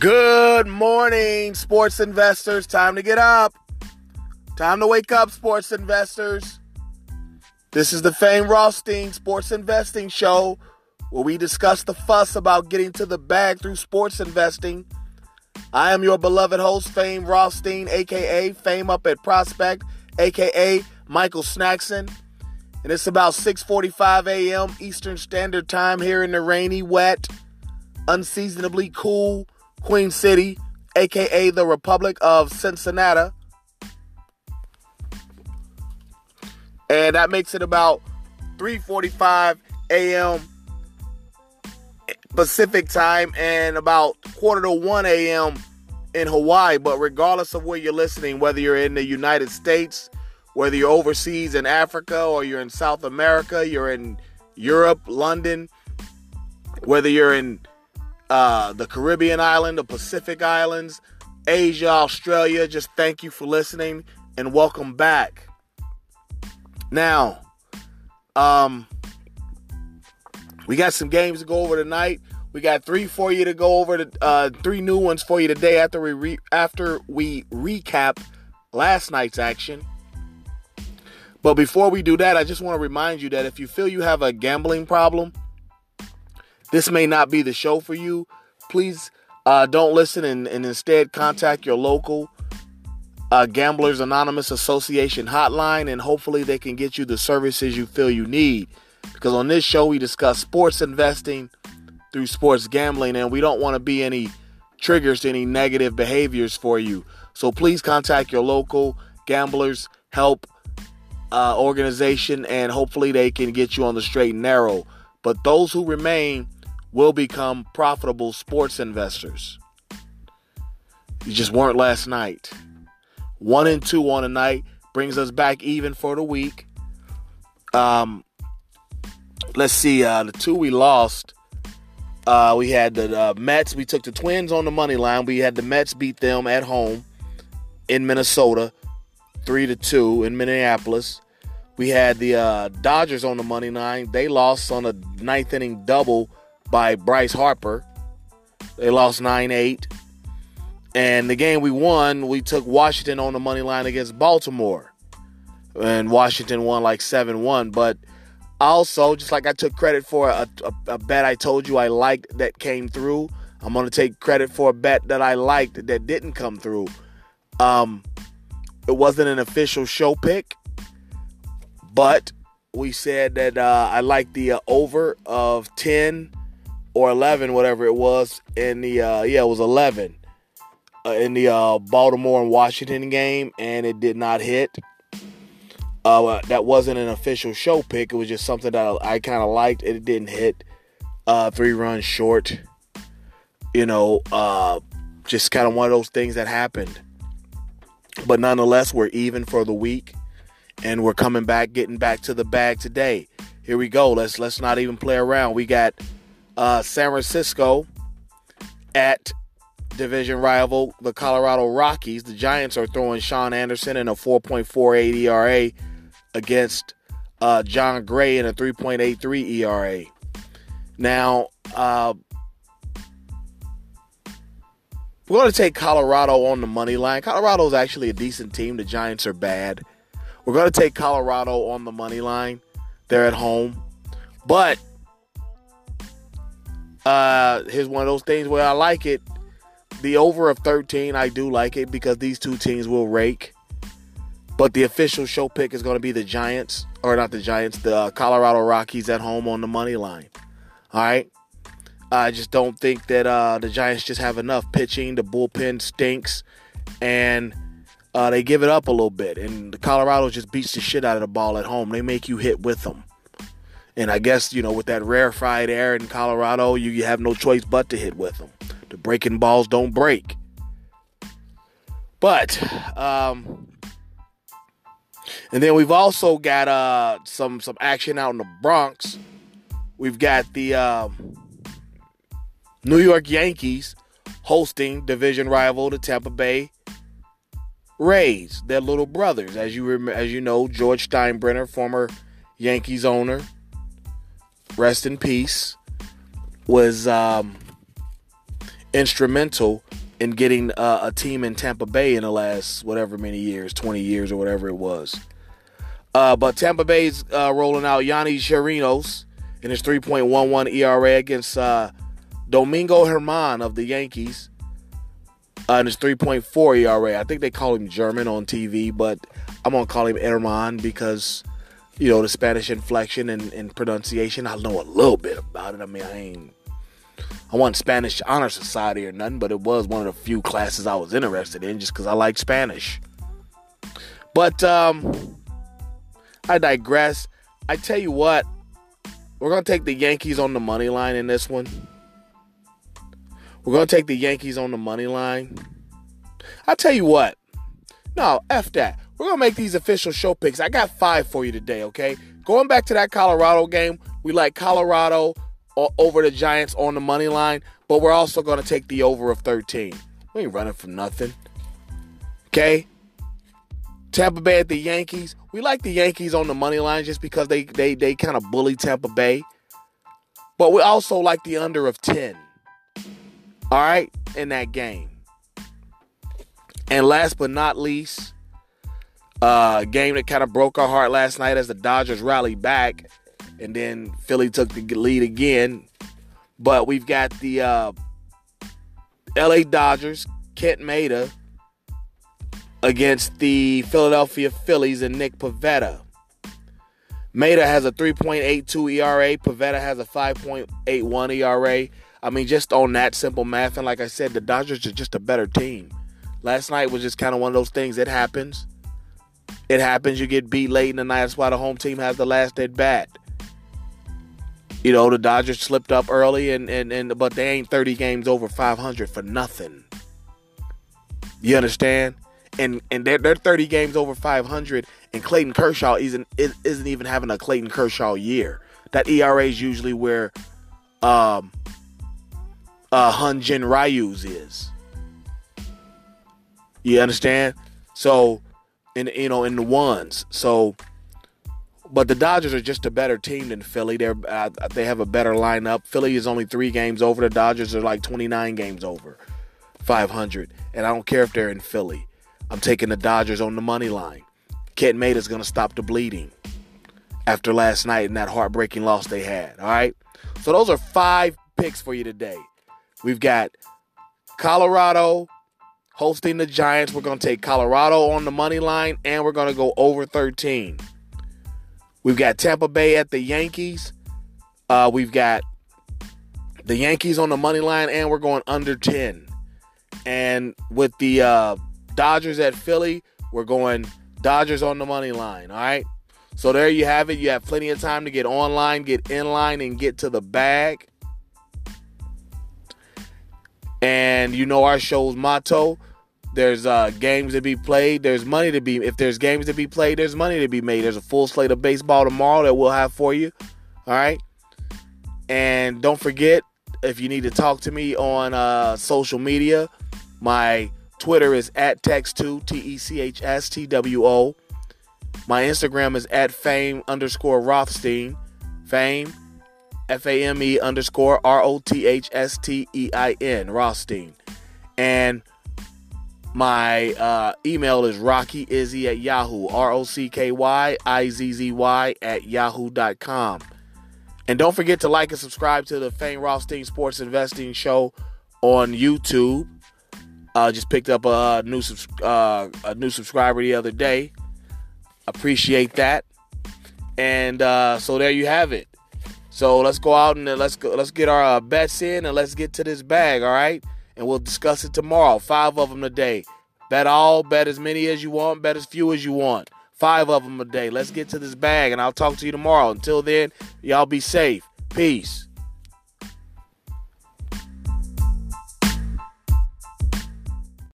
Good morning, sports investors. Time to get up. Time to wake up, sports investors. This is the Fame Rothstein Sports Investing Show where we discuss the fuss about getting to the bag through sports investing. I am your beloved host, Fame Rothstein, aka Fame Up at Prospect, aka Michael Snackson. And it's about 6:45 a.m. Eastern Standard Time here in the rainy, wet, unseasonably cool Queen City, aka the Republic of Cincinnati. And that makes it about 3:45 a.m. Pacific time and about quarter to 1 a.m. in Hawaii. But regardless of where you're listening, whether you're in the United States, whether you're overseas in Africa or you're in South America, you're in Europe, London, whether you're in uh, the Caribbean island, the Pacific Islands, Asia, Australia, just thank you for listening and welcome back. Now, um, we got some games to go over tonight. We got three for you to go over. To, uh, three new ones for you today after we re- after we recap last night's action. But before we do that, I just want to remind you that if you feel you have a gambling problem, this may not be the show for you. Please uh, don't listen and, and, instead contact your local uh, Gamblers Anonymous Association hotline, and hopefully they can get you the services you feel you need. Because on this show, we discuss sports investing through sports gambling, and we don't want to be any triggers to any negative behaviors for you. So please contact your local Gamblers Help uh, organization, and hopefully they can get you on the straight and narrow. But those who remain will become profitable sports investors. You just weren't last night. One and two on a night brings us back even for the week. Um, let's see. Uh, the two we lost. Uh, we had the uh, Mets. We took the Twins on the money line. We had the Mets beat them at home in Minnesota, three to two in Minneapolis. We had the uh, Dodgers on the money line. They lost on a ninth inning double by Bryce Harper. They lost 9 8. And the game we won, we took Washington on the money line against Baltimore. And Washington won like 7 1. But also, just like I took credit for a, a, a, bet I told you I liked that came through, I'm going to take credit for a bet that I liked that didn't come through. Um, it wasn't an official show pick, but we said that uh, I liked the uh, over of 10 or 11, whatever it was, in the uh, yeah, it was 11 uh, in the uh, Baltimore and Washington game, and it did not hit. Uh, that wasn't an official show pick. It was just something that I, I kind of liked. It didn't hit. Uh, three runs short. You know, uh, just kind of one of those things that happened. But nonetheless, we're even for the week, and we're coming back, getting back to the bag today. Here we go. Let's let's not even play around. We got uh, San Francisco at division rival, the Colorado Rockies. The Giants are throwing Shaun Anderson in a 4.48 ERA against uh, Jon Gray in a 3.83 ERA. Now, uh, we're going to take Colorado on the money line. Colorado is actually a decent team. The Giants are bad. We're going to take Colorado on the money line. They're at home. But uh, one of those things where I like it. The over of 13, I do like it because these two teams will rake. But the official show pick is going to be the Giants, or not the Giants, the uh, Colorado Rockies at home on the money line. All right. I just don't think that uh, the Giants just have enough pitching. The bullpen stinks, and uh, they give it up a little bit. And the Colorado just beats the shit out of the ball at home. They make you hit with them. And I guess, you know, with that rarefied air in Colorado, you, you have no choice but to hit with them. The breaking balls don't break. But, um, and then we've also got uh, some some action out in the Bronx. We've got the um, New York Yankees hosting division rival the Tampa Bay Rays. Their little brothers, as you rem- as you know, George Steinbrenner, former Yankees owner, rest in peace, was um, instrumental in getting uh, a team in Tampa Bay in the last whatever many years, 20 years or whatever it was. Uh, but Tampa Bay's uh, rolling out Yonny Chirinos in his 3.11 ERA against uh, Domingo Herman of the Yankees uh, in his 3.4 ERA. I think they call him German on TV, but I'm going to call him German because, you know, the Spanish inflection and, and pronunciation, I know a little bit about it. I mean, I ain't I wasn't Spanish Honor Society or nothing, but it was one of the few classes I was interested in just because I like Spanish. But um, I digress. I tell you what, we're going to take the Yankees on the money line in this one. We're going to take the Yankees on the money line. I tell you what, no, F that. We're going to make these official show picks. I got five for you today, okay? Going back to that Colorado game, we like Colorado over the Giants on the money line, but we're also going to take the over of 13. We ain't running from nothing. Okay? Tampa Bay at the Yankees. We like the Yankees on the money line just because they they they kind of bully Tampa Bay. But we also like the under of 10. All right, in that game. And last but not least, uh, game that kind of broke our heart last night as the Dodgers rallied back and then Philly took the lead again. But we've got the uh, LA Dodgers, Kent Maeda, against the Philadelphia Phillies and Nick Pivetta. Maeda has a 3.82 ERA. Pivetta has a 5.81 ERA. I mean, just on that simple math, and like I said, the Dodgers are just a better team. Last night was just kind of one of those things. It happens. It happens. You get beat late in the night. That's why the home team has the last at bat. You know, the Dodgers slipped up early and, and, and but they ain't 30 games over 500 for nothing. You understand? And and they're, they're 30 games over 500 and Clayton Kershaw isn't isn't even having a Clayton Kershaw year. That ERA is usually where um uh Hyun Jin Ryu's is. You understand? So in you know in the ones. So but the Dodgers are just a better team than Philly. They're uh, they have a better lineup. Philly is only three games over. The Dodgers are like 29 games over, 500. And I don't care if they're in Philly. I'm taking the Dodgers on the money line. Kent is going to stop the bleeding after last night and that heartbreaking loss they had. All right. So those are five picks for you today. We've got Colorado hosting the Giants. We're going to take Colorado on the money line and we're going to go over 13. We've got Tampa Bay at the Yankees. Uh, we've got the Yankees on the money line, and we're going under 10. And with the uh, Dodgers at Philly, we're going Dodgers on the money line. All right. So there you have it. You have plenty of time to get online, get in line, and get to the bag. And you know our show's motto there's uh, games to be played. There's money to be. If there's games to be played, there's money to be made. There's a full slate of baseball tomorrow that we'll have for you. All right. And don't forget, if you need to talk to me on uh, social media, my Twitter is at text2 T E C H S T W O. My Instagram is at fame underscore Rothstein. Fame, F A M E underscore R O T H S T E I N, Rothstein. And my uh, email is rockyizzy at yahoo, R O C K Y I Z Z Y at yahoo.com. And don't forget to like and subscribe to the Fame Rothstein Sports Investing Show on YouTube. Uh, just picked up a new uh, a new subscriber the other day. Appreciate that. And uh, so there you have it. So let's go out and let's go, let's get our uh, bets in and let's get to this bag. All right and we'll discuss it tomorrow. Five of them a day. Bet all, bet as many as you want, bet as few as you want. Five of them a day. Let's get to this bag, and I'll talk to you tomorrow. Until then, y'all be safe. Peace.